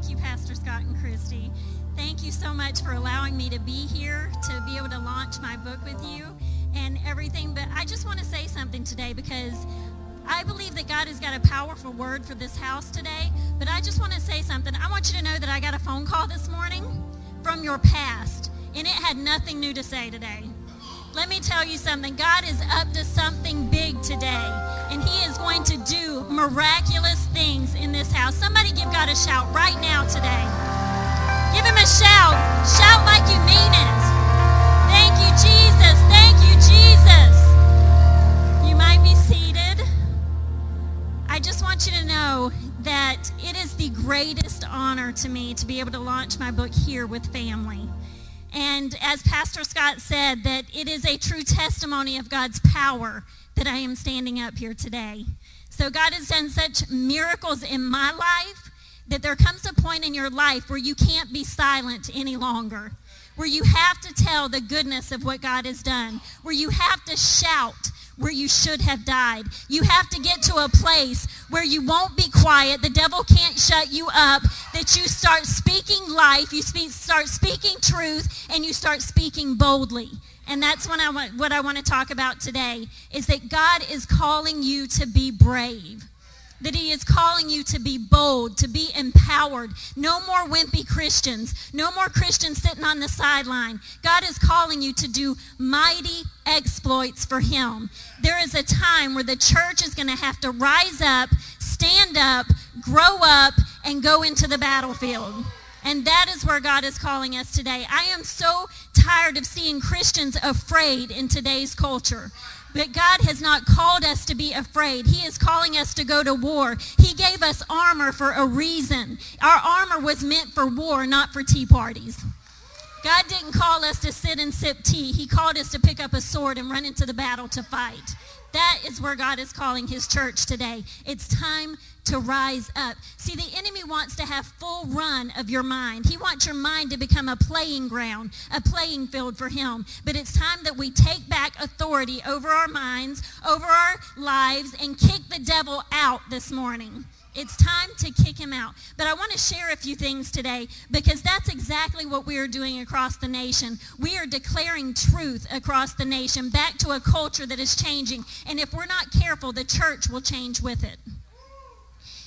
Thank you, Pastor Scott and Christy. Thank you so much for allowing me to be here to be able to launch my book with you and everything. But I just want to say something today because I believe that God has got a powerful word for this house today. But I just want to say something. I want you to know that I got a phone call this morning from your past, and it had nothing new to say today. Let me tell you something. God is up to something big today, and He is going to do miraculous things in this house. Somebody give God a shout right now today. Give Him a shout. Shout like you mean it. Thank you, Jesus. Thank you, Jesus. You might be seated. I just want you to know that it is the greatest honor to me to be able to launch my book here with family. And as Pastor Scott said, that it is a true testimony of God's power that I am standing up here today. So God has done such miracles in my life that there comes a point in your life where you can't be silent any longer, where you have to tell the goodness of what God has done, where you have to shout where you should have died. You have to get to a place where you won't be quiet. The devil can't shut you up. That you start speaking life, you speak, start speaking truth, and you start speaking boldly. And that's what I, want, what I want to talk about today, is that God is calling you to be brave that he is calling you to be bold, to be empowered. No more wimpy Christians. No more Christians sitting on the sideline. God is calling you to do mighty exploits for him. There is a time where the church is going to have to rise up, stand up, grow up, and go into the battlefield. And that is where God is calling us today. I am so tired of seeing Christians afraid in today's culture. But God has not called us to be afraid. He is calling us to go to war. He gave us armor for a reason. Our armor was meant for war, not for tea parties. God didn't call us to sit and sip tea. He called us to pick up a sword and run into the battle to fight. That is where God is calling his church today. It's time to rise up. See, the enemy wants to have full run of your mind. He wants your mind to become a playing ground, a playing field for him. But it's time that we take back authority over our minds, over our lives, and kick the devil out this morning. It's time to kick him out. But I want to share a few things today because that's exactly what we are doing across the nation. We are declaring truth across the nation back to a culture that is changing. And if we're not careful, the church will change with it.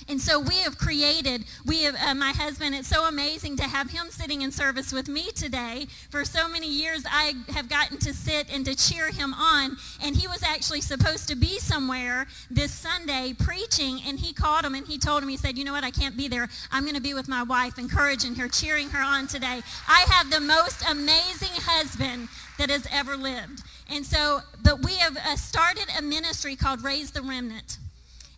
And so we have created, we have, uh, my husband, it's so amazing to have him sitting in service with me today. For so many years, I have gotten to sit and to cheer him on. And he was actually supposed to be somewhere this Sunday preaching. And he called him and he told him, he said, you know what, I can't be there. I'm going to be with my wife, encouraging her, cheering her on today. I have the most amazing husband that has ever lived. And so, but we have uh, started a ministry called Raise the Remnant.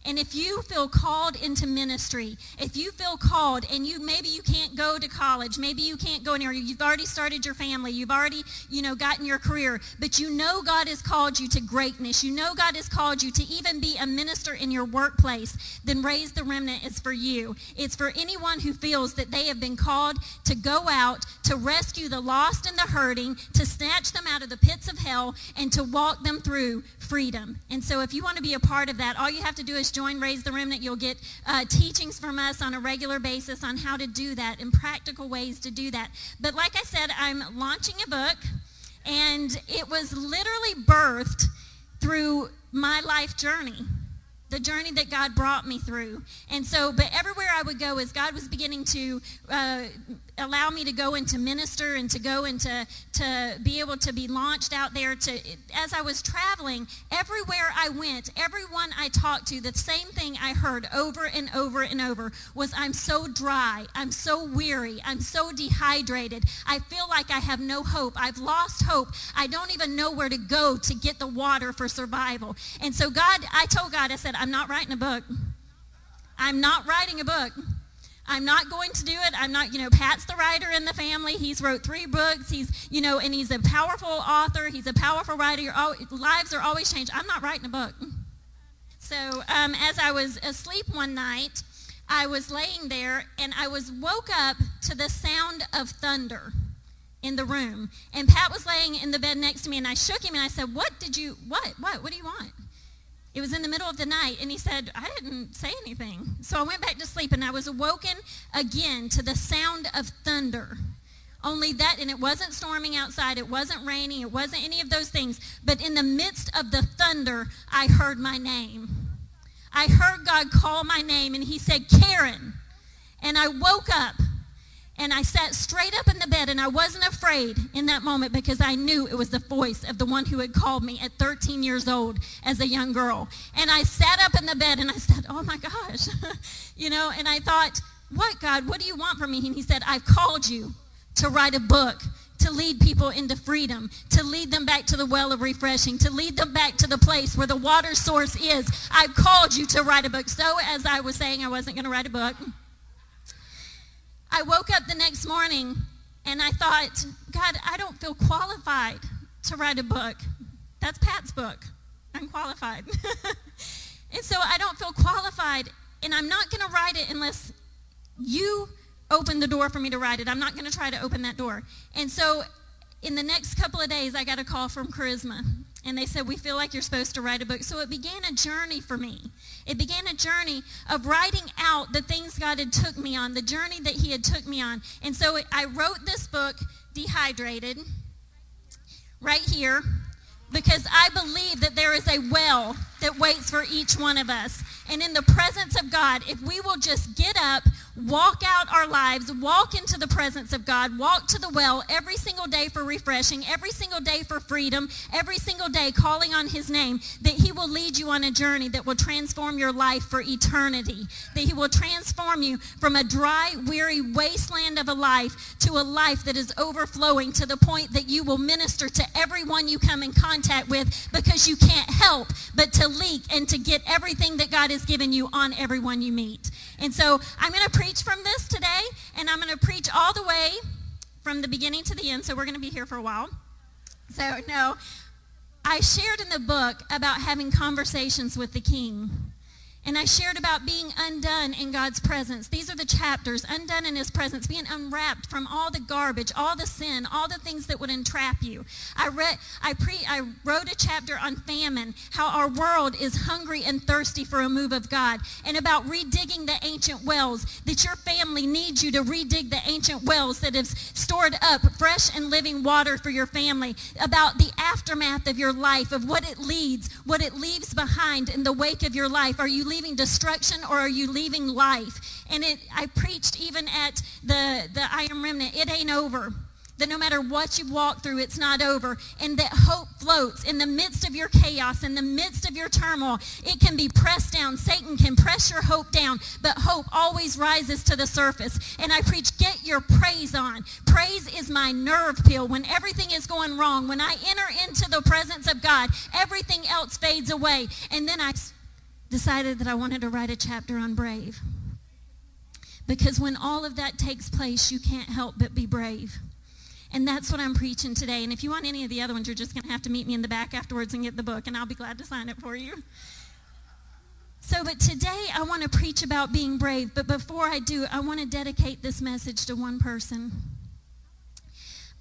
And if you feel called into ministry, if you feel called and you maybe you can't go to college, maybe you can't go anywhere, you've already started your family, you've already, you know, gotten your career, but you know God has called you to greatness. You know God has called you to even be a minister in your workplace, then Raise the Remnant is for you. It's for anyone who feels that they have been called to go out to rescue the lost and the hurting, to snatch them out of the pits of hell, and to walk them through freedom. And so if you want to be a part of that, all you have to do is join Raise the Remnant. You'll get uh, teachings from us on a regular basis on how to do that and practical ways to do that. But like I said, I'm launching a book, and it was literally birthed through my life journey the journey that God brought me through. And so, but everywhere I would go, as God was beginning to uh, allow me to go into minister and to go into to be able to be launched out there to as I was traveling everywhere I went everyone I talked to the same thing I heard over and over and over was I'm so dry. I'm so weary. I'm so dehydrated. I feel like I have no hope. I've lost hope. I don't even know where to go to get the water for survival. And so God I told God I said I'm not writing a book I'm not writing a book I'm not going to do it. I'm not, you know, Pat's the writer in the family. He's wrote three books. He's, you know, and he's a powerful author. He's a powerful writer. Your lives are always changed. I'm not writing a book. So um, as I was asleep one night, I was laying there and I was woke up to the sound of thunder in the room. And Pat was laying in the bed next to me and I shook him and I said, what did you, what, what, what do you want? It was in the middle of the night, and he said, I didn't say anything. So I went back to sleep, and I was awoken again to the sound of thunder. Only that, and it wasn't storming outside, it wasn't raining, it wasn't any of those things. But in the midst of the thunder, I heard my name. I heard God call my name, and he said, Karen. And I woke up and I sat straight up in the bed and I wasn't afraid in that moment because I knew it was the voice of the one who had called me at 13 years old as a young girl. And I sat up in the bed and I said, oh my gosh, you know, and I thought, what God, what do you want from me? And he said, I've called you to write a book to lead people into freedom, to lead them back to the well of refreshing, to lead them back to the place where the water source is. I've called you to write a book. So as I was saying, I wasn't going to write a book. I woke up the next morning and I thought, God, I don't feel qualified to write a book. That's Pat's book. I'm qualified. and so I don't feel qualified, and I'm not going to write it unless you open the door for me to write it. I'm not going to try to open that door. And so in the next couple of days, I got a call from Charisma and they said, We feel like you're supposed to write a book. So it began a journey for me. It began a journey of writing out the things God had took me on, the journey that He had took me on. And so I wrote this book, Dehydrated, right here, because I believe that there is a well that waits for each one of us. And in the presence of God, if we will just get up, walk out our lives, walk into the presence of God, walk to the well every single day for refreshing, every single day for freedom, every single day calling on his name, that he will lead you on a journey that will transform your life for eternity, that he will transform you from a dry, weary wasteland of a life to a life that is overflowing to the point that you will minister to everyone you come in contact with because you can't help but to leak and to get everything that God has given you on everyone you meet. And so I'm going to preach from this today, and I'm going to preach all the way from the beginning to the end. So we're going to be here for a while. So, no, I shared in the book about having conversations with the king. And I shared about being undone in God's presence. These are the chapters, undone in his presence, being unwrapped from all the garbage, all the sin, all the things that would entrap you. I read I pre I wrote a chapter on famine, how our world is hungry and thirsty for a move of God, and about redigging the ancient wells, that your family needs you to redig the ancient wells that have stored up fresh and living water for your family, about the aftermath of your life, of what it leads, what it leaves behind in the wake of your life. Are you leaving destruction or are you leaving life? And it, I preached even at the, the I Am Remnant, it ain't over. That no matter what you walk through, it's not over. And that hope floats in the midst of your chaos, in the midst of your turmoil. It can be pressed down. Satan can press your hope down, but hope always rises to the surface. And I preach, get your praise on. Praise is my nerve pill. When everything is going wrong, when I enter into the presence of God, everything else fades away. And then I decided that I wanted to write a chapter on brave. Because when all of that takes place, you can't help but be brave. And that's what I'm preaching today. And if you want any of the other ones, you're just going to have to meet me in the back afterwards and get the book, and I'll be glad to sign it for you. So, but today I want to preach about being brave. But before I do, I want to dedicate this message to one person.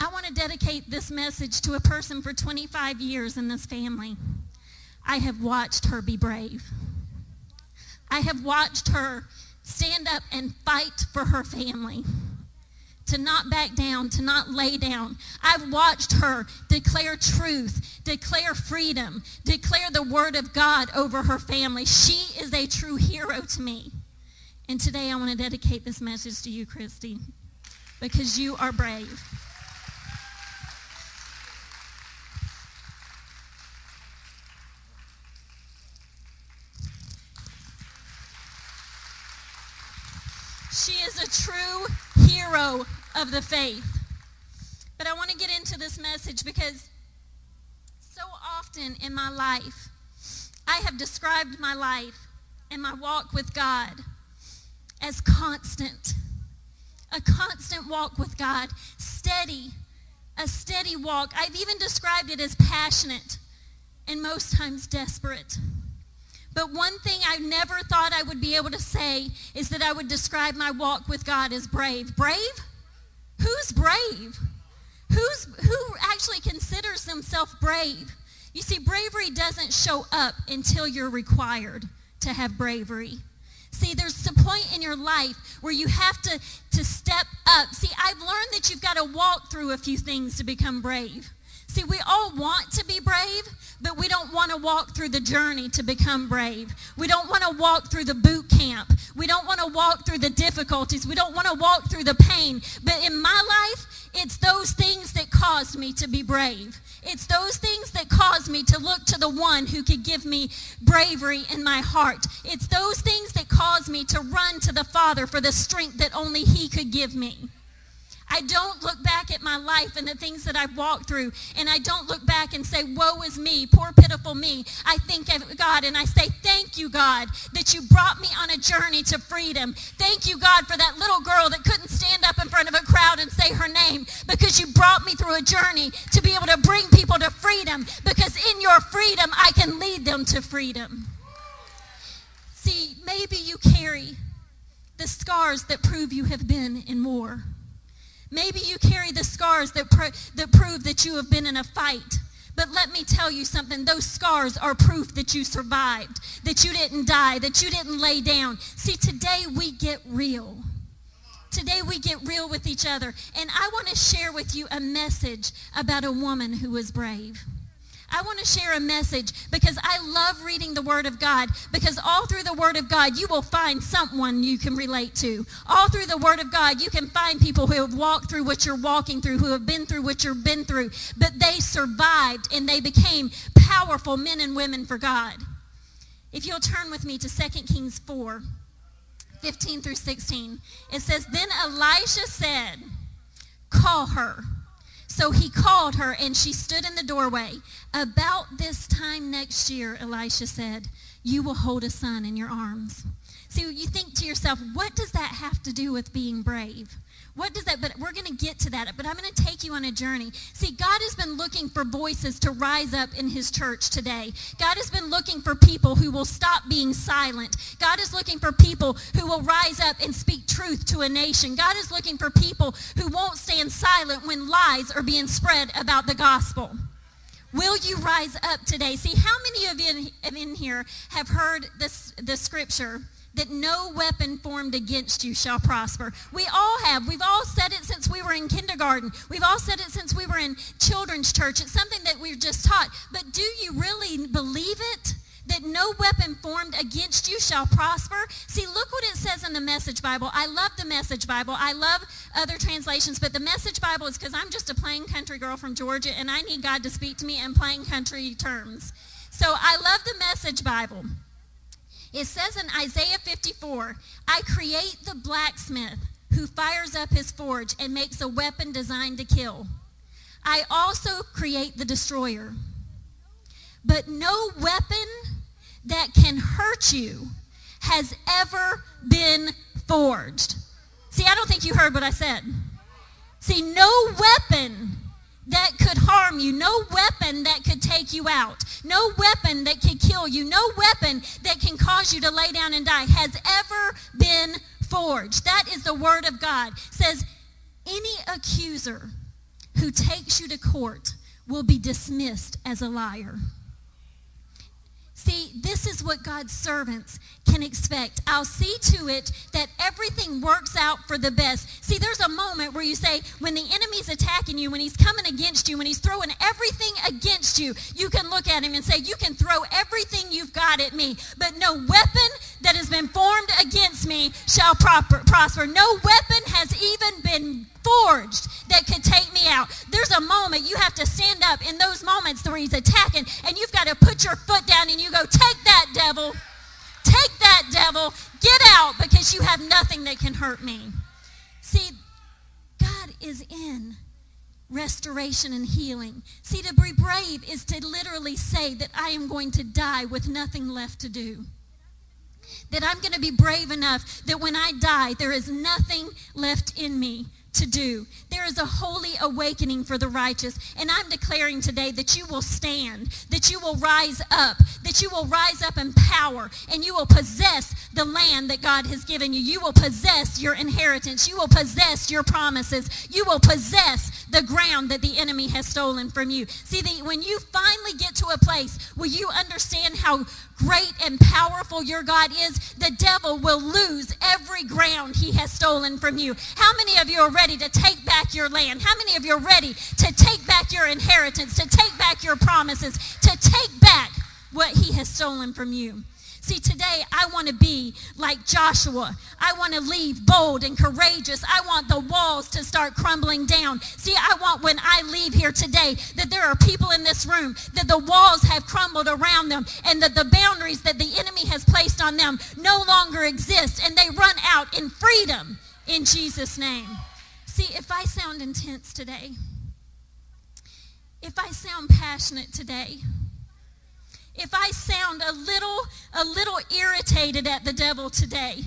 I want to dedicate this message to a person for 25 years in this family. I have watched her be brave. I have watched her stand up and fight for her family. To not back down, to not lay down. I've watched her declare truth, declare freedom, declare the word of God over her family. She is a true hero to me. And today I want to dedicate this message to you, Christy, because you are brave. She is a true of the faith. But I want to get into this message because so often in my life, I have described my life and my walk with God as constant. A constant walk with God, steady, a steady walk. I've even described it as passionate and most times desperate. But one thing I never thought I would be able to say is that I would describe my walk with God as brave. Brave? Who's brave? Who's, who actually considers themselves brave? You see, bravery doesn't show up until you're required to have bravery. See, there's a point in your life where you have to, to step up. See, I've learned that you've got to walk through a few things to become brave. See, we all want to be brave, but we don't want to walk through the journey to become brave. We don't want to walk through the boot camp. We don't want to walk through the difficulties. We don't want to walk through the pain. But in my life, it's those things that caused me to be brave. It's those things that caused me to look to the one who could give me bravery in my heart. It's those things that caused me to run to the Father for the strength that only he could give me. I don't look back at my life and the things that I've walked through, and I don't look back and say, woe is me, poor pitiful me. I think of God and I say, thank you, God, that you brought me on a journey to freedom. Thank you, God, for that little girl that couldn't stand up in front of a crowd and say her name because you brought me through a journey to be able to bring people to freedom because in your freedom, I can lead them to freedom. See, maybe you carry the scars that prove you have been in war. Maybe you carry the scars that, that prove that you have been in a fight. But let me tell you something. Those scars are proof that you survived, that you didn't die, that you didn't lay down. See, today we get real. Today we get real with each other. And I want to share with you a message about a woman who was brave. I want to share a message because I love reading the Word of God because all through the Word of God, you will find someone you can relate to. All through the Word of God, you can find people who have walked through what you're walking through, who have been through what you've been through, but they survived and they became powerful men and women for God. If you'll turn with me to 2 Kings 4, 15 through 16, it says, Then Elisha said, Call her. So he called her, and she stood in the doorway. About this time next year, Elisha said, you will hold a son in your arms. See, you think to yourself, what does that have to do with being brave? What does that, but we're going to get to that. But I'm going to take you on a journey. See, God has been looking for voices to rise up in his church today. God has been looking for people who will stop being silent. God is looking for people who will rise up and speak truth to a nation. God is looking for people who won't stand silent when lies are being spread about the gospel. Will you rise up today? See, how many of you in, in here have heard this, the scripture? That no weapon formed against you shall prosper. We all have. We've all said it since we were in kindergarten. We've all said it since we were in children's church. It's something that we've just taught. But do you really believe it? That no weapon formed against you shall prosper. See, look what it says in the Message Bible. I love the Message Bible. I love other translations, but the Message Bible is because I'm just a plain country girl from Georgia and I need God to speak to me in plain country terms. So I love the Message Bible. It says in Isaiah 54, I create the blacksmith who fires up his forge and makes a weapon designed to kill. I also create the destroyer. But no weapon that can hurt you has ever been forged. See, I don't think you heard what I said. See, no weapon that could harm you, no weapon that could take you out, no weapon that could kill you, no weapon that can cause you to lay down and die has ever been forged. That is the word of God. It says any accuser who takes you to court will be dismissed as a liar. See, this is what God's servants can expect. I'll see to it that everything works out for the best. See, there's a moment where you say, when the enemy's attacking you, when he's coming against you, when he's throwing everything against you, you can look at him and say, you can throw everything you've got at me, but no weapon that has been formed against me shall prosper. No weapon has even been forged that could take me out. There's a moment you have to stand up in those moments where he's attacking, and you've got to put your foot down and you go, Take that, devil. Take that, devil. Get out because you have nothing that can hurt me. See, God is in restoration and healing. See, to be brave is to literally say that I am going to die with nothing left to do. That I'm going to be brave enough that when I die, there is nothing left in me to do. There is a holy awakening for the righteous. And I'm declaring today that you will stand, that you will rise up, that you will rise up in power, and you will possess the land that God has given you. You will possess your inheritance. You will possess your promises. You will possess the ground that the enemy has stolen from you. See, the, when you finally get to a place where you understand how great and powerful your God is, the devil will lose every ground he has stolen from you. How many of you are ready to take back your land? How many of you are ready to take back your inheritance, to take back your promises, to take back what he has stolen from you? See, today I want to be like Joshua. I want to leave bold and courageous. I want the walls to start crumbling down. See, I want when I leave here today that there are people in this room that the walls have crumbled around them and that the boundaries that the enemy has placed on them no longer exist and they run out in freedom in Jesus' name. See, if I sound intense today, if I sound passionate today, if I sound a little, a little irritated at the devil today,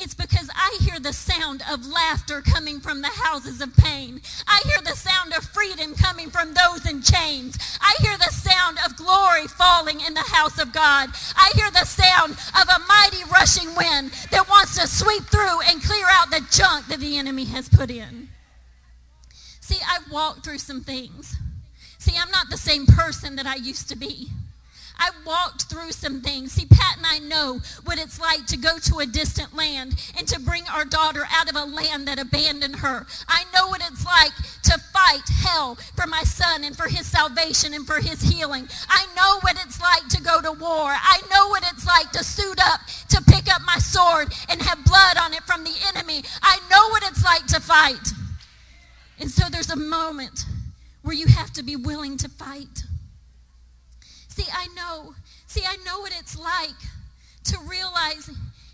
it's because I hear the sound of laughter coming from the houses of pain. I hear the sound of freedom coming from those in chains. I hear the sound of glory falling in the house of God. I hear the sound of a mighty rushing wind that wants to sweep through and clear out the junk that the enemy has put in. See, I've walked through some things. See, I'm not the same person that I used to be. I walked through some things. See, Pat and I know what it's like to go to a distant land and to bring our daughter out of a land that abandoned her. I know what it's like to fight hell for my son and for his salvation and for his healing. I know what it's like to go to war. I know what it's like to suit up, to pick up my sword and have blood on it from the enemy. I know what it's like to fight. And so there's a moment where you have to be willing to fight. See, I know. See, I know what it's like to realize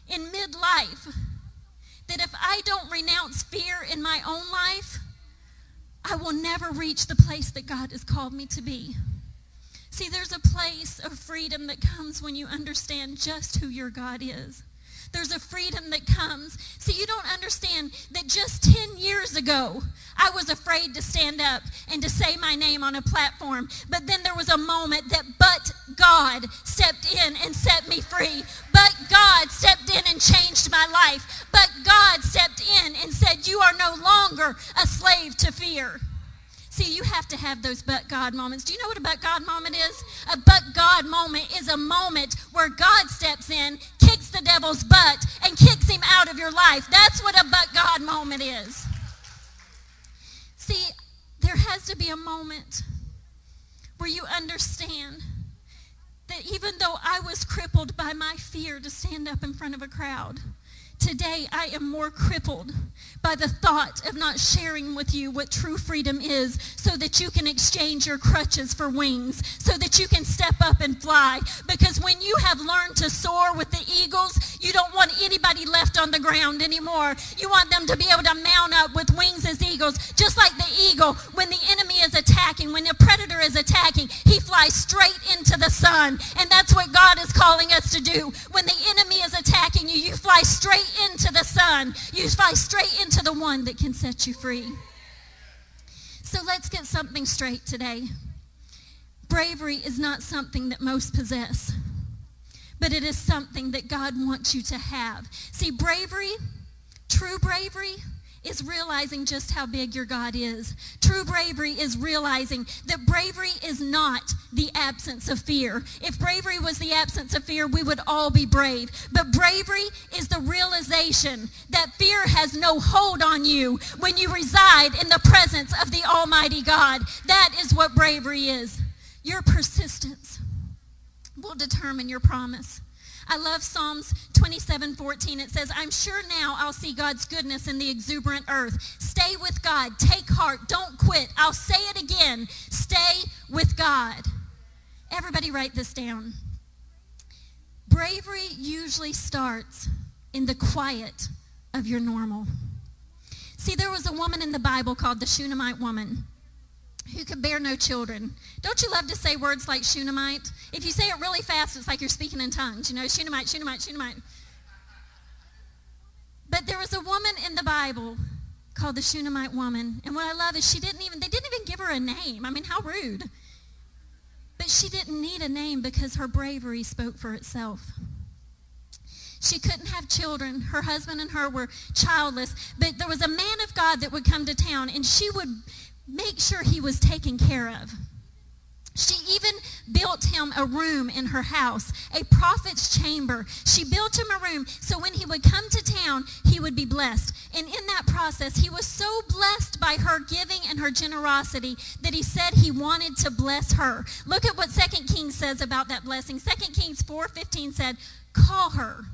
in midlife that if I don't renounce fear in my own life, I will never reach the place that God has called me to be. See, there's a place of freedom that comes when you understand just who your God is. There's a freedom that comes. See, you don't understand that just 10 years ago, I was afraid to stand up and to say my name on a platform. But then there was a moment that but God stepped in and set me free. But God stepped in and changed my life. But God stepped in and said, you are no longer a slave to fear. See, you have to have those but God moments. Do you know what a but God moment is? A but God moment is a moment where God steps in, kicks the devil's butt, and kicks him out of your life. That's what a but God moment is. See, there has to be a moment where you understand that even though I was crippled by my fear to stand up in front of a crowd, Today, I am more crippled by the thought of not sharing with you what true freedom is so that you can exchange your crutches for wings, so that you can step up and fly. Because when you have learned to soar with the eagles, you don't want anybody left on the ground anymore. You want them to be able to mount up with wings as eagles, just like the eagle. When the enemy is attacking, when the predator is attacking, he flies straight into the sun. And that's what God is calling us to do. When the enemy you, you fly straight into the sun. You fly straight into the one that can set you free. So let's get something straight today. Bravery is not something that most possess, but it is something that God wants you to have. See, bravery, true bravery, is realizing just how big your God is. True bravery is realizing that bravery is not the absence of fear. If bravery was the absence of fear, we would all be brave. But bravery is the realization that fear has no hold on you when you reside in the presence of the Almighty God. That is what bravery is. Your persistence will determine your promise. I love Psalms 27, 14. It says, I'm sure now I'll see God's goodness in the exuberant earth. Stay with God. Take heart. Don't quit. I'll say it again. Stay with God. Everybody write this down. Bravery usually starts in the quiet of your normal. See, there was a woman in the Bible called the Shunammite woman who could bear no children. Don't you love to say words like Shunammite? If you say it really fast, it's like you're speaking in tongues. You know, Shunammite, Shunammite, Shunammite. But there was a woman in the Bible called the Shunammite woman. And what I love is she didn't even, they didn't even give her a name. I mean, how rude. But she didn't need a name because her bravery spoke for itself. She couldn't have children. Her husband and her were childless. But there was a man of God that would come to town, and she would make sure he was taken care of. She even built him a room in her house, a prophet's chamber. She built him a room so when he would come to town, he would be blessed. And in that process, he was so blessed by her giving and her generosity that he said he wanted to bless her. Look at what 2 Kings says about that blessing. 2 Kings 4:15 said, "Call her."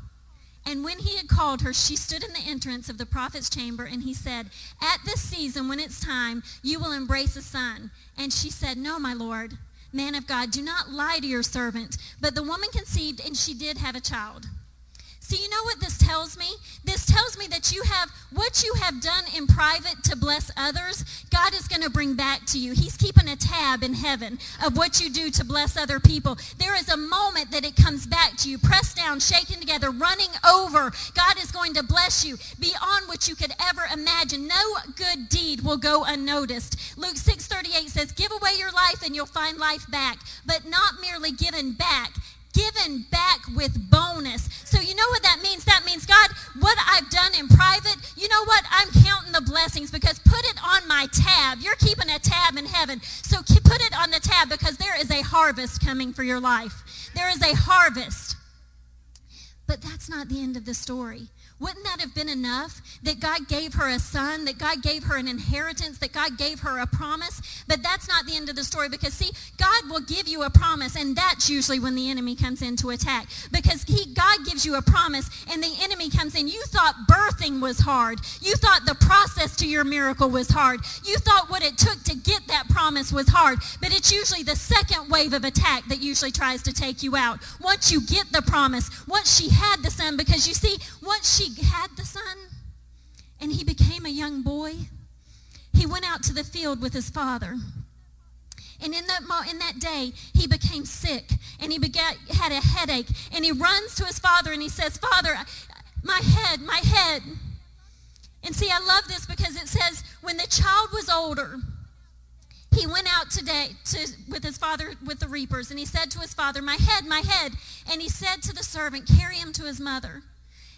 And when he had called her, she stood in the entrance of the prophet's chamber, and he said, At this season, when it's time, you will embrace a son. And she said, No, my Lord man of God, do not lie to your servant. But the woman conceived, and she did have a child. So you know what this tells me? This tells me that you have what you have done in private to bless others, God is going to bring back to you. He's keeping a tab in heaven of what you do to bless other people. There is a moment that it comes back to you, pressed down, shaken together, running over. God is going to bless you beyond what you could ever imagine. No good deed will go unnoticed. Luke 6:38 says, "Give away your life and you'll find life back, but not merely given back." Given back with bonus. So you know what that means? That means, God, what I've done in private, you know what? I'm counting the blessings because put it on my tab. You're keeping a tab in heaven. So put it on the tab because there is a harvest coming for your life. There is a harvest. But that's not the end of the story. Wouldn't that have been enough? That God gave her a son, that God gave her an inheritance, that God gave her a promise. But that's not the end of the story because, see, God will give you a promise, and that's usually when the enemy comes in to attack. Because he, God gives you a promise, and the enemy comes in. You thought birthing was hard. You thought the process to your miracle was hard. You thought what it took to get that promise was hard. But it's usually the second wave of attack that usually tries to take you out. Once you get the promise, once she had the son, because you see, once she had the son and he became a young boy, he went out to the field with his father. And in that, in that day, he became sick and he began, had a headache. And he runs to his father and he says, Father, my head, my head. And see, I love this because it says, when the child was older, he went out today to, with his father with the reapers. And he said to his father, My head, my head. And he said to the servant, Carry him to his mother.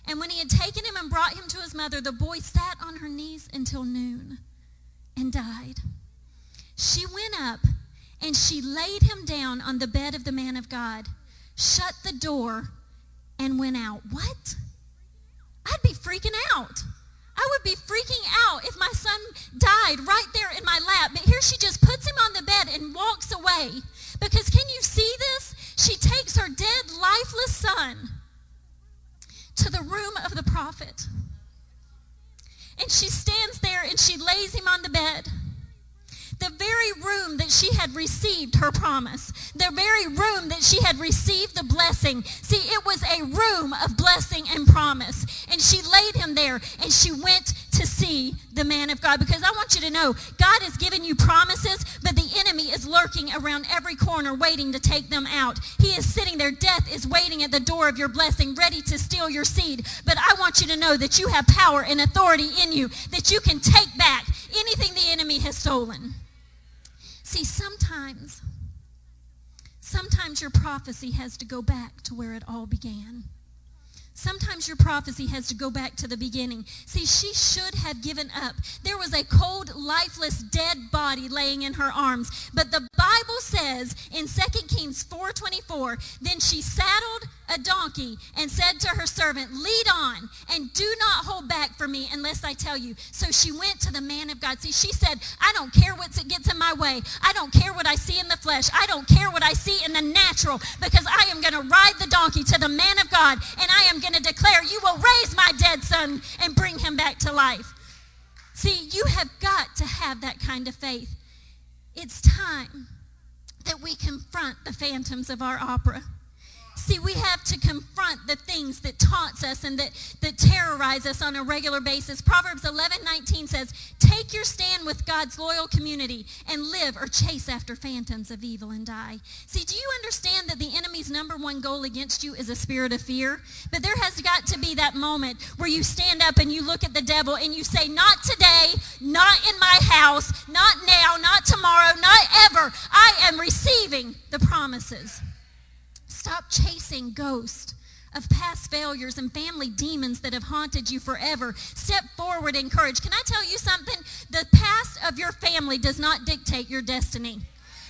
And when he had taken him and brought him to his mother, the boy sat on her knees until noon and died. She went up and she laid him down on the bed of the man of God, shut the door, and went out. What? I'd be freaking out. I would be freaking out if my son died right there in my lap. But here she just puts him on the bed and walks away. Because can you see this? She takes her dead, lifeless son to the room of the prophet. And she stands there and she lays him on the bed. The very room that she had received her promise, the very room that she had received the blessing. See, it was a room of blessing and promise. And she laid him there and she went to see the man of God because I want you to know God has given you promises, but the enemy is lurking around every corner waiting to take them out. He is sitting there. Death is waiting at the door of your blessing, ready to steal your seed. But I want you to know that you have power and authority in you, that you can take back anything the enemy has stolen. See, sometimes, sometimes your prophecy has to go back to where it all began. Sometimes your prophecy has to go back to the beginning. See, she should have given up. There was a cold, lifeless, dead body laying in her arms. But the Bible says in 2 Kings 4.24, Then she saddled a donkey and said to her servant, Lead on and do not hold back for me unless I tell you. So she went to the man of God. See, she said, I don't care what gets in my way. I don't care what I see in the flesh. I don't care what I see in the natural because I am going to ride the donkey to the man of God and I am going to declare, You will raise my dead son and bring him back to life. See, you have got to have that kind of faith. It's time that we confront the phantoms of our opera. See, we have to confront the things that taunts us and that, that terrorize us on a regular basis. Proverbs 11, 19 says, Take your stand with God's loyal community and live or chase after phantoms of evil and die. See, do you understand that the enemy's number one goal against you is a spirit of fear? But there has got to be that moment where you stand up and you look at the devil and you say, Not today, not in my house, not now, not tomorrow, not ever. I am receiving the promises. Stop chasing ghosts of past failures and family demons that have haunted you forever. Step forward in courage. Can I tell you something? The past of your family does not dictate your destiny.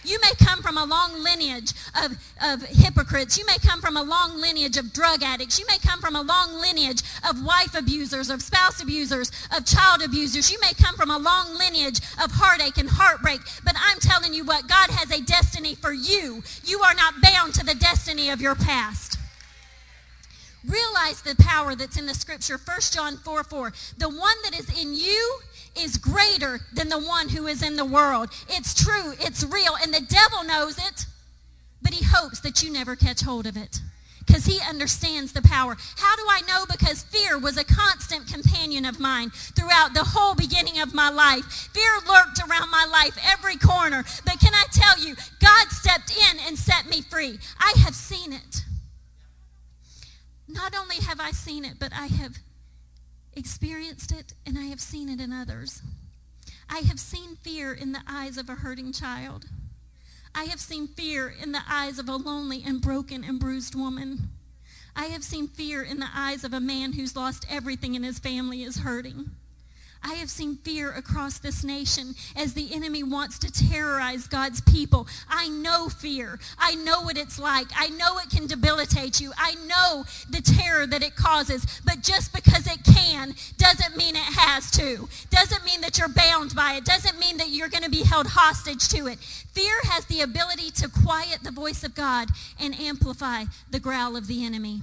You may come from a long lineage of, of hypocrites. You may come from a long lineage of drug addicts. You may come from a long lineage of wife abusers, of spouse abusers, of child abusers. You may come from a long lineage of heartache and heartbreak. But I'm telling you what, God has a destiny for you. You are not bound to the destiny of your past. Realize the power that's in the scripture. 1 John 4 4. The one that is in you is greater than the one who is in the world. It's true, it's real, and the devil knows it, but he hopes that you never catch hold of it because he understands the power. How do I know? Because fear was a constant companion of mine throughout the whole beginning of my life. Fear lurked around my life every corner. But can I tell you, God stepped in and set me free. I have seen it. Not only have I seen it, but I have experienced it and I have seen it in others. I have seen fear in the eyes of a hurting child. I have seen fear in the eyes of a lonely and broken and bruised woman. I have seen fear in the eyes of a man who's lost everything and his family is hurting. I have seen fear across this nation as the enemy wants to terrorize God's people. I know fear. I know what it's like. I know it can debilitate you. I know the terror that it causes. But just because it can doesn't mean it has to. Doesn't mean that you're bound by it. Doesn't mean that you're going to be held hostage to it. Fear has the ability to quiet the voice of God and amplify the growl of the enemy.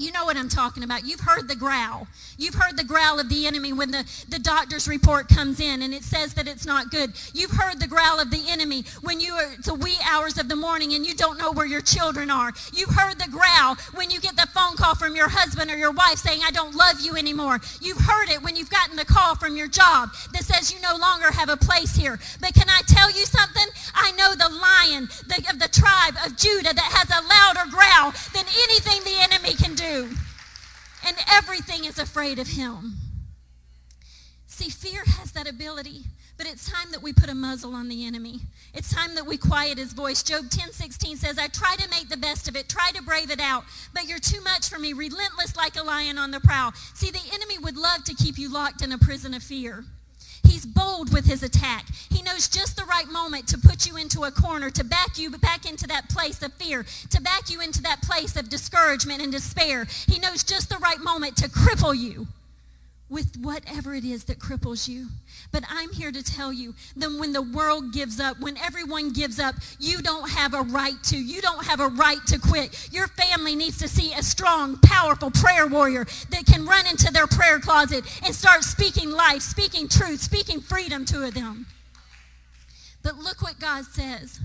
You know what I'm talking about. You've heard the growl. You've heard the growl of the enemy when the, the doctor's report comes in and it says that it's not good. You've heard the growl of the enemy when you are the wee hours of the morning and you don't know where your children are. You've heard the growl when you get the phone call from your husband or your wife saying, I don't love you anymore. You've heard it when you've gotten the call from your job that says you no longer have a place here. But can I tell you something? I know the lion the, of the tribe of Judah that has a louder growl than anything the enemy can do. And everything is afraid of him. See, fear has that ability, but it's time that we put a muzzle on the enemy. It's time that we quiet his voice. Job 10 16 says, I try to make the best of it, try to brave it out, but you're too much for me, relentless like a lion on the prowl. See, the enemy would love to keep you locked in a prison of fear. He's bold with his attack. He knows just the right moment to put you into a corner, to back you back into that place of fear, to back you into that place of discouragement and despair. He knows just the right moment to cripple you with whatever it is that cripples you. But I'm here to tell you that when the world gives up, when everyone gives up, you don't have a right to. You don't have a right to quit. Your family needs to see a strong, powerful prayer warrior that can run into their prayer closet and start speaking life, speaking truth, speaking freedom to them. But look what God says.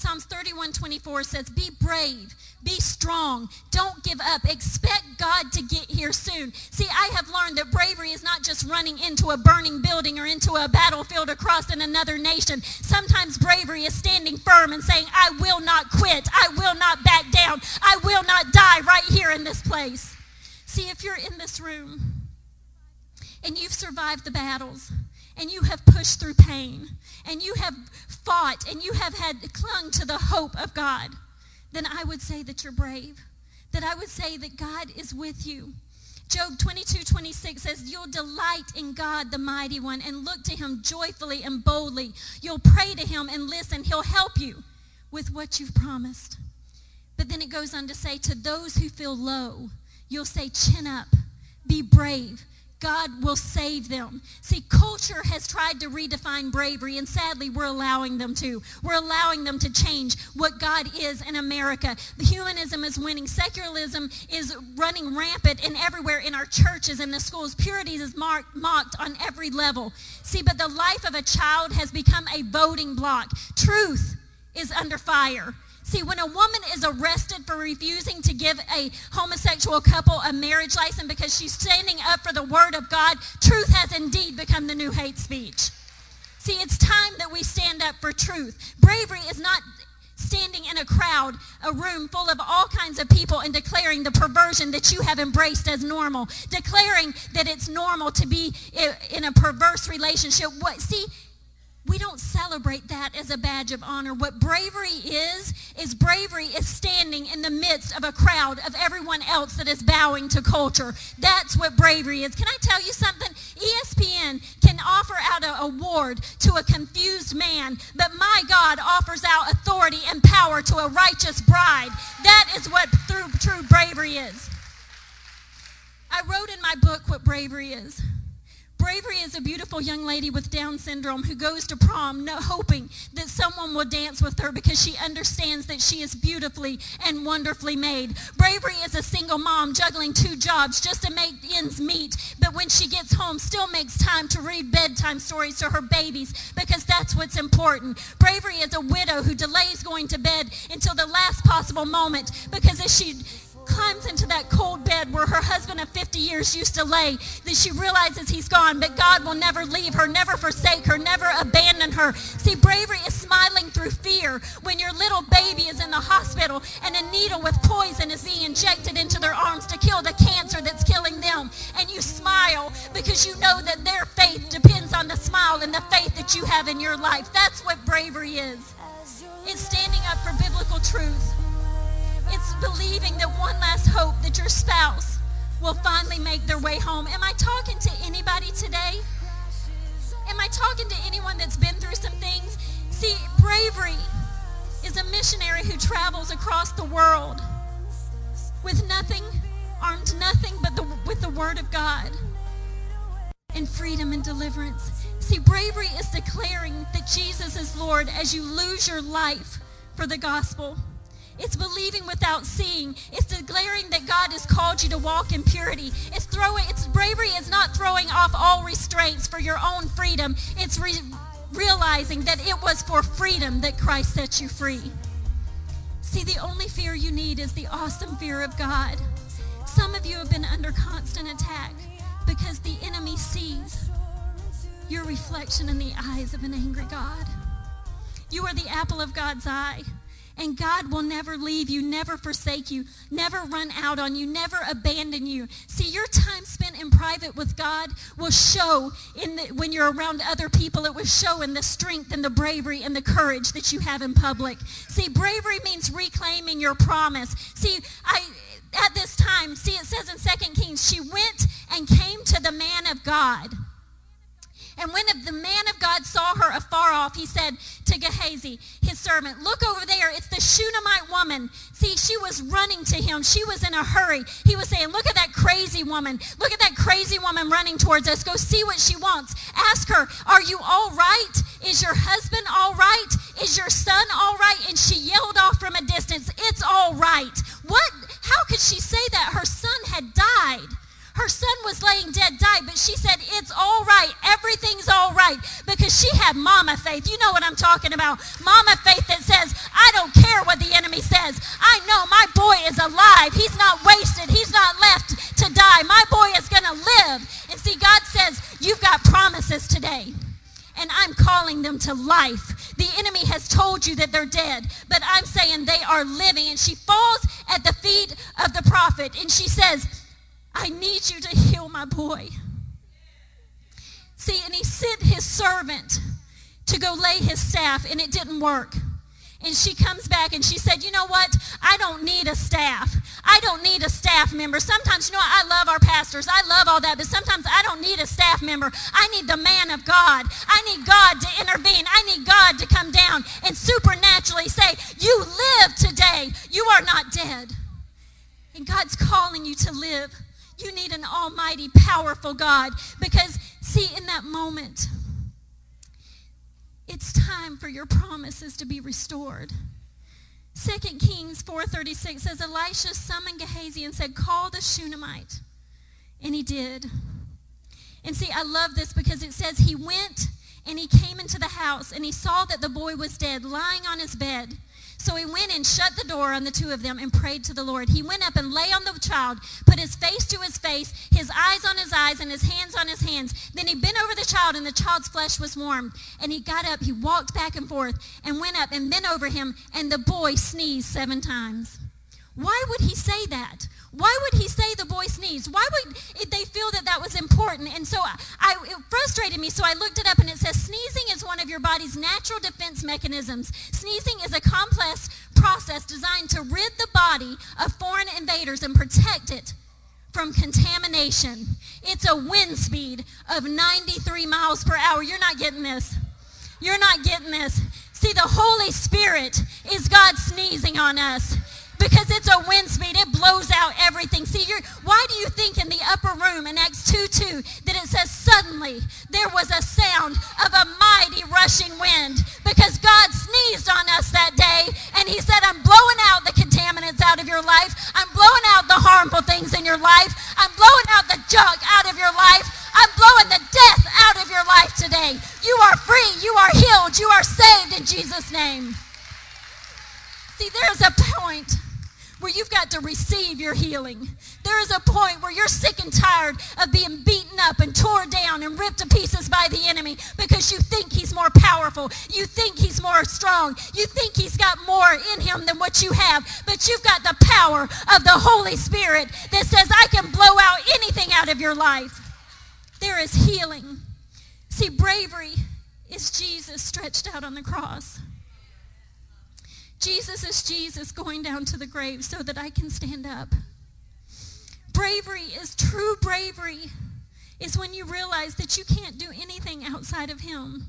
Psalms 31 24 says, Be brave, be strong, don't give up. Expect God to get here soon. See, I have learned that bravery is not just running into a burning building or into a battlefield across in another nation. Sometimes bravery is standing firm and saying, I will not quit, I will not back down, I will not die right here in this place. See, if you're in this room and you've survived the battles, and you have pushed through pain and you have fought and you have had clung to the hope of God, then I would say that you're brave. That I would say that God is with you. Job 22, 26 says, You'll delight in God, the mighty one, and look to him joyfully and boldly. You'll pray to him and listen. He'll help you with what you've promised. But then it goes on to say, To those who feel low, you'll say, Chin up, be brave, God will save them. See, culture has tried to redefine bravery, and sadly, we're allowing them to. We're allowing them to change what God is in America. The humanism is winning. Secularism is running rampant and everywhere in our churches and the schools. Purity is mocked on every level. See, but the life of a child has become a voting block. Truth is under fire. See, when a woman is arrested for refusing to give a homosexual couple a marriage license because she's standing up for the word of God, truth has indeed become the new hate speech. See, it's time that we stand up for truth. Bravery is not standing in a crowd, a room full of all kinds of people and declaring the perversion that you have embraced as normal, declaring that it's normal to be in a perverse relationship. What, see, we don't celebrate that as a badge of honor. What bravery is, is bravery is standing in the midst of a crowd of everyone else that is bowing to culture. That's what bravery is. Can I tell you something? ESPN can offer out an award to a confused man, but my God offers out authority and power to a righteous bride. That is what true true bravery is. I wrote in my book what bravery is. Bravery is a beautiful young lady with Down syndrome who goes to prom no, hoping that someone will dance with her because she understands that she is beautifully and wonderfully made. Bravery is a single mom juggling two jobs just to make ends meet, but when she gets home still makes time to read bedtime stories to her babies because that's what's important. Bravery is a widow who delays going to bed until the last possible moment because as she climbs into that cold bed where her husband of 50 years used to lay, that she realizes he's gone, but God will never leave her, never forsake her, never abandon her. See, bravery is smiling through fear when your little baby is in the hospital and a needle with poison is being injected into their arms to kill the cancer that's killing them. And you smile because you know that their faith depends on the smile and the faith that you have in your life. That's what bravery is. It's standing up for biblical truth. It's believing that one last hope that your spouse will finally make their way home. Am I talking to anybody today? Am I talking to anyone that's been through some things? See, bravery is a missionary who travels across the world with nothing, armed nothing but the, with the word of God and freedom and deliverance. See, bravery is declaring that Jesus is Lord as you lose your life for the gospel. It's believing without seeing. It's declaring that God has called you to walk in purity. It's throwing, it's bravery is not throwing off all restraints for your own freedom. It's re- realizing that it was for freedom that Christ set you free. See, the only fear you need is the awesome fear of God. Some of you have been under constant attack because the enemy sees your reflection in the eyes of an angry God. You are the apple of God's eye. And God will never leave you, never forsake you, never run out on you, never abandon you. See, your time spent in private with God will show in the, when you're around other people. It will show in the strength and the bravery and the courage that you have in public. See, bravery means reclaiming your promise. See, I at this time, see, it says in Second Kings, she went and came to the man of God. And when the man of God saw her afar off, he said to Gehazi, his servant, Look over there. Woman. See, she was running to him. She was in a hurry. He was saying, Look at that crazy woman. Look at that crazy woman running towards us. Go see what she wants. Ask her, Are you all right? Is your husband all right? Is your son all right? And she yelled off from a distance, It's all right. What? How could she say that? Her son had died. Her son was laying dead, died, but she said, It's all right. Everything's all right because she had mama faith. You know what I'm talking about. Mama faith that says, I don't care what the enemy says. I know my boy is alive. He's not wasted. He's not left to die. My boy is going to live. And see, God says, You've got promises today and I'm calling them to life. The enemy has told you that they're dead, but I'm saying they are living. And she falls at the feet of the prophet and she says, I need you to heal my boy. See, and he sent his servant to go lay his staff, and it didn't work. And she comes back and she said, You know what? I don't need a staff. I don't need a staff member. Sometimes, you know, I love our pastors. I love all that, but sometimes I don't need a staff member. I need the man of God. I need God to intervene. I need God to come down and supernaturally say, You live today. You are not dead. And God's calling you to live. You need an almighty, powerful God. Because, see, in that moment, it's time for your promises to be restored. 2 Kings 4.36 says, Elisha summoned Gehazi and said, call the Shunammite. And he did. And see, I love this because it says he went and he came into the house and he saw that the boy was dead, lying on his bed. So he went and shut the door on the two of them and prayed to the Lord. He went up and lay on the child, put his face to his face, his eyes on his eyes, and his hands on his hands. Then he bent over the child, and the child's flesh was warm. And he got up, he walked back and forth, and went up and bent over him, and the boy sneezed seven times. Why would he say that? Why would he say the boy sneezed? Why would they feel that that was important? And so I, I, it frustrated me. So I looked it up, and it says sneezing is one of your body's natural defense mechanisms. Sneezing is a complex process designed to rid the body of foreign invaders and protect it from contamination. It's a wind speed of 93 miles per hour. You're not getting this. You're not getting this. See, the Holy Spirit is God sneezing on us because it's a wind speed. It blows out everything. See, why do you think in the upper room in Acts 2 2 that it says suddenly there was a sound of a mighty rushing wind? Because God sneezed on us that day and he said, I'm blowing out the contaminants out of your life. I'm blowing out the harmful things in your life. I'm blowing out the junk out of your life. I'm blowing the death out of your life today. You are free. You are healed. You are saved in Jesus' name. See, there's a point where you've got to receive your healing. There is a point where you're sick and tired of being beaten up and tore down and ripped to pieces by the enemy because you think he's more powerful. You think he's more strong. You think he's got more in him than what you have. But you've got the power of the Holy Spirit that says, I can blow out anything out of your life. There is healing. See, bravery is Jesus stretched out on the cross. Jesus is Jesus going down to the grave so that I can stand up. Bravery is true bravery is when you realize that you can't do anything outside of him.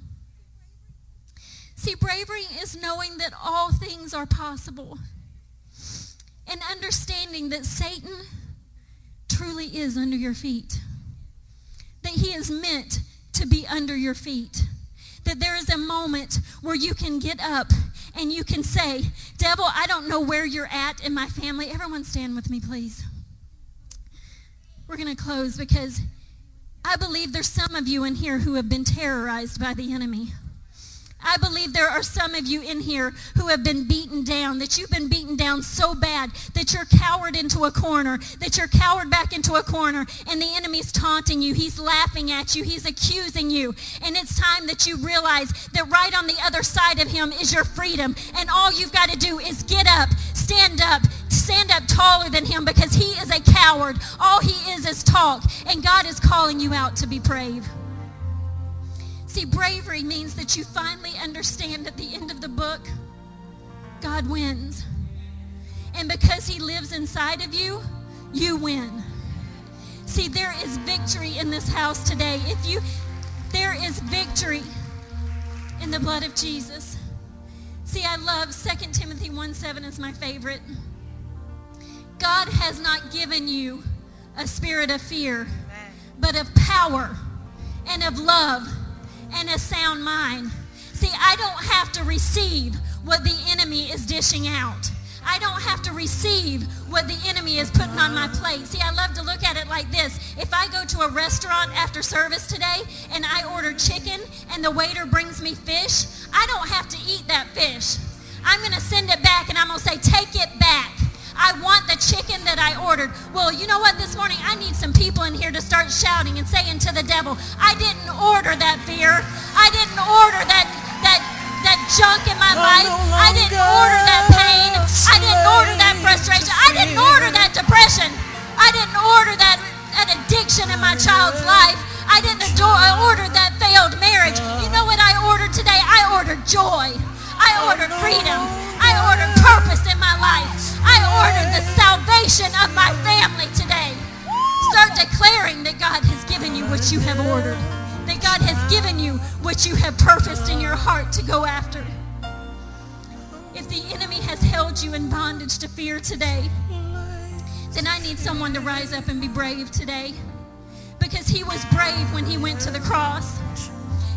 See, bravery is knowing that all things are possible and understanding that Satan truly is under your feet, that he is meant to be under your feet, that there is a moment where you can get up and you can say, Devil, I don't know where you're at in my family. Everyone stand with me, please. We're going to close because I believe there's some of you in here who have been terrorized by the enemy. I believe there are some of you in here who have been beaten down, that you've been beaten down so bad that you're cowered into a corner, that you're cowered back into a corner, and the enemy's taunting you. He's laughing at you. He's accusing you. And it's time that you realize that right on the other side of him is your freedom. And all you've got to do is get up, stand up, stand up taller than him because he is a coward. All he is is talk. And God is calling you out to be brave. See, bravery means that you finally understand at the end of the book, God wins. And because he lives inside of you, you win. See, there is victory in this house today. If you there is victory in the blood of Jesus. See, I love 2 Timothy 1 7 is my favorite. God has not given you a spirit of fear, but of power and of love and a sound mind. See, I don't have to receive what the enemy is dishing out. I don't have to receive what the enemy is putting on my plate. See, I love to look at it like this. If I go to a restaurant after service today and I order chicken and the waiter brings me fish, I don't have to eat that fish. I'm going to send it back and I'm going to say, take it back. I want the chicken that I ordered. Well, you know what? This morning I need some people in here to start shouting and saying to the devil, I didn't order that fear. I didn't order that that that junk in my life. I didn't order that pain. I didn't order that frustration. I didn't order that depression. I didn't order that, that addiction in my child's life. I didn't adore, I ordered that failed marriage. You know what I ordered today? I ordered joy. I ordered freedom. I ordered purpose in my life. I order the salvation of my family today. Start declaring that God has given you what you have ordered, that God has given you what you have purposed in your heart to go after. If the enemy has held you in bondage to fear today, then I need someone to rise up and be brave today. Because he was brave when he went to the cross.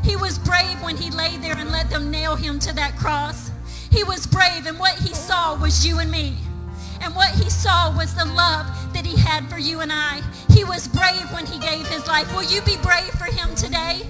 He was brave when he lay there and let them nail him to that cross. He was brave, and what he saw was you and me. And what he saw was the love that he had for you and I. He was brave when he gave his life. Will you be brave for him today?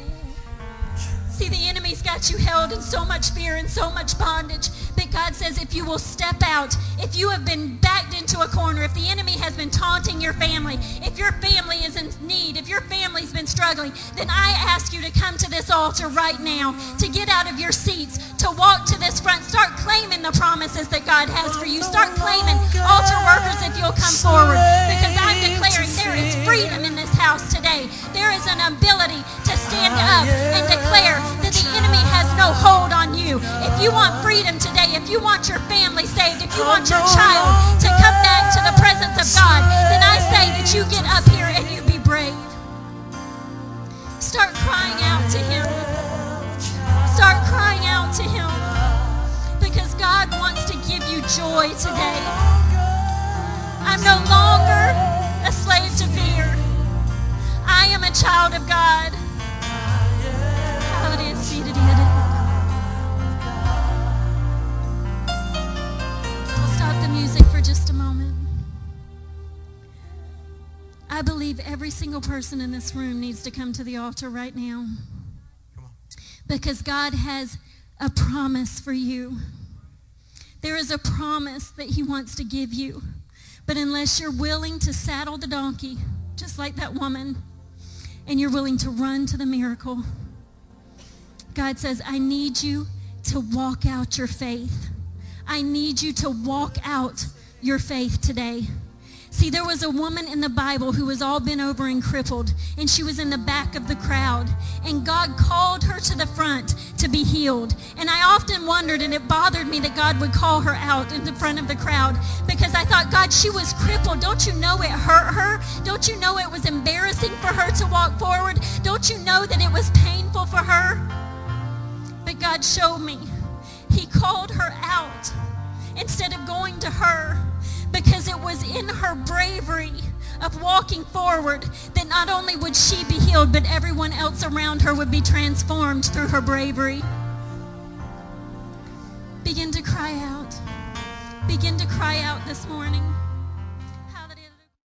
See, the enemy's got you held in so much fear and so much bondage. But God says if you will step out, if you have been backed into a corner, if the enemy has been taunting your family, if your family is in need, if your family's been struggling, then I ask you to come to this altar right now, to get out of your seats, to walk to this front. Start claiming the promises that God has for you. Start claiming altar workers if you'll come forward. Because I'm declaring there is freedom in this house today. There is an ability to stand up and declare that the enemy has no hold on you. If you want freedom today, if you want your family saved, if you want your child to come back to the presence of God, then I say that you get up here and you be brave. Start crying out to him. Start crying out to him. Because God wants to give you joy today. I'm no longer a slave to fear. I am a child of God. Stop the music for just a moment. I believe every single person in this room needs to come to the altar right now. Because God has a promise for you. There is a promise that he wants to give you. But unless you're willing to saddle the donkey, just like that woman, and you're willing to run to the miracle, God says, I need you to walk out your faith. I need you to walk out your faith today. See, there was a woman in the Bible who was all bent over and crippled, and she was in the back of the crowd. And God called her to the front to be healed. And I often wondered, and it bothered me that God would call her out in the front of the crowd because I thought, God, she was crippled. Don't you know it hurt her? Don't you know it was embarrassing for her to walk forward? Don't you know that it was painful for her? But God showed me. He called her out instead of going to her because it was in her bravery of walking forward that not only would she be healed, but everyone else around her would be transformed through her bravery. Begin to cry out. Begin to cry out this morning.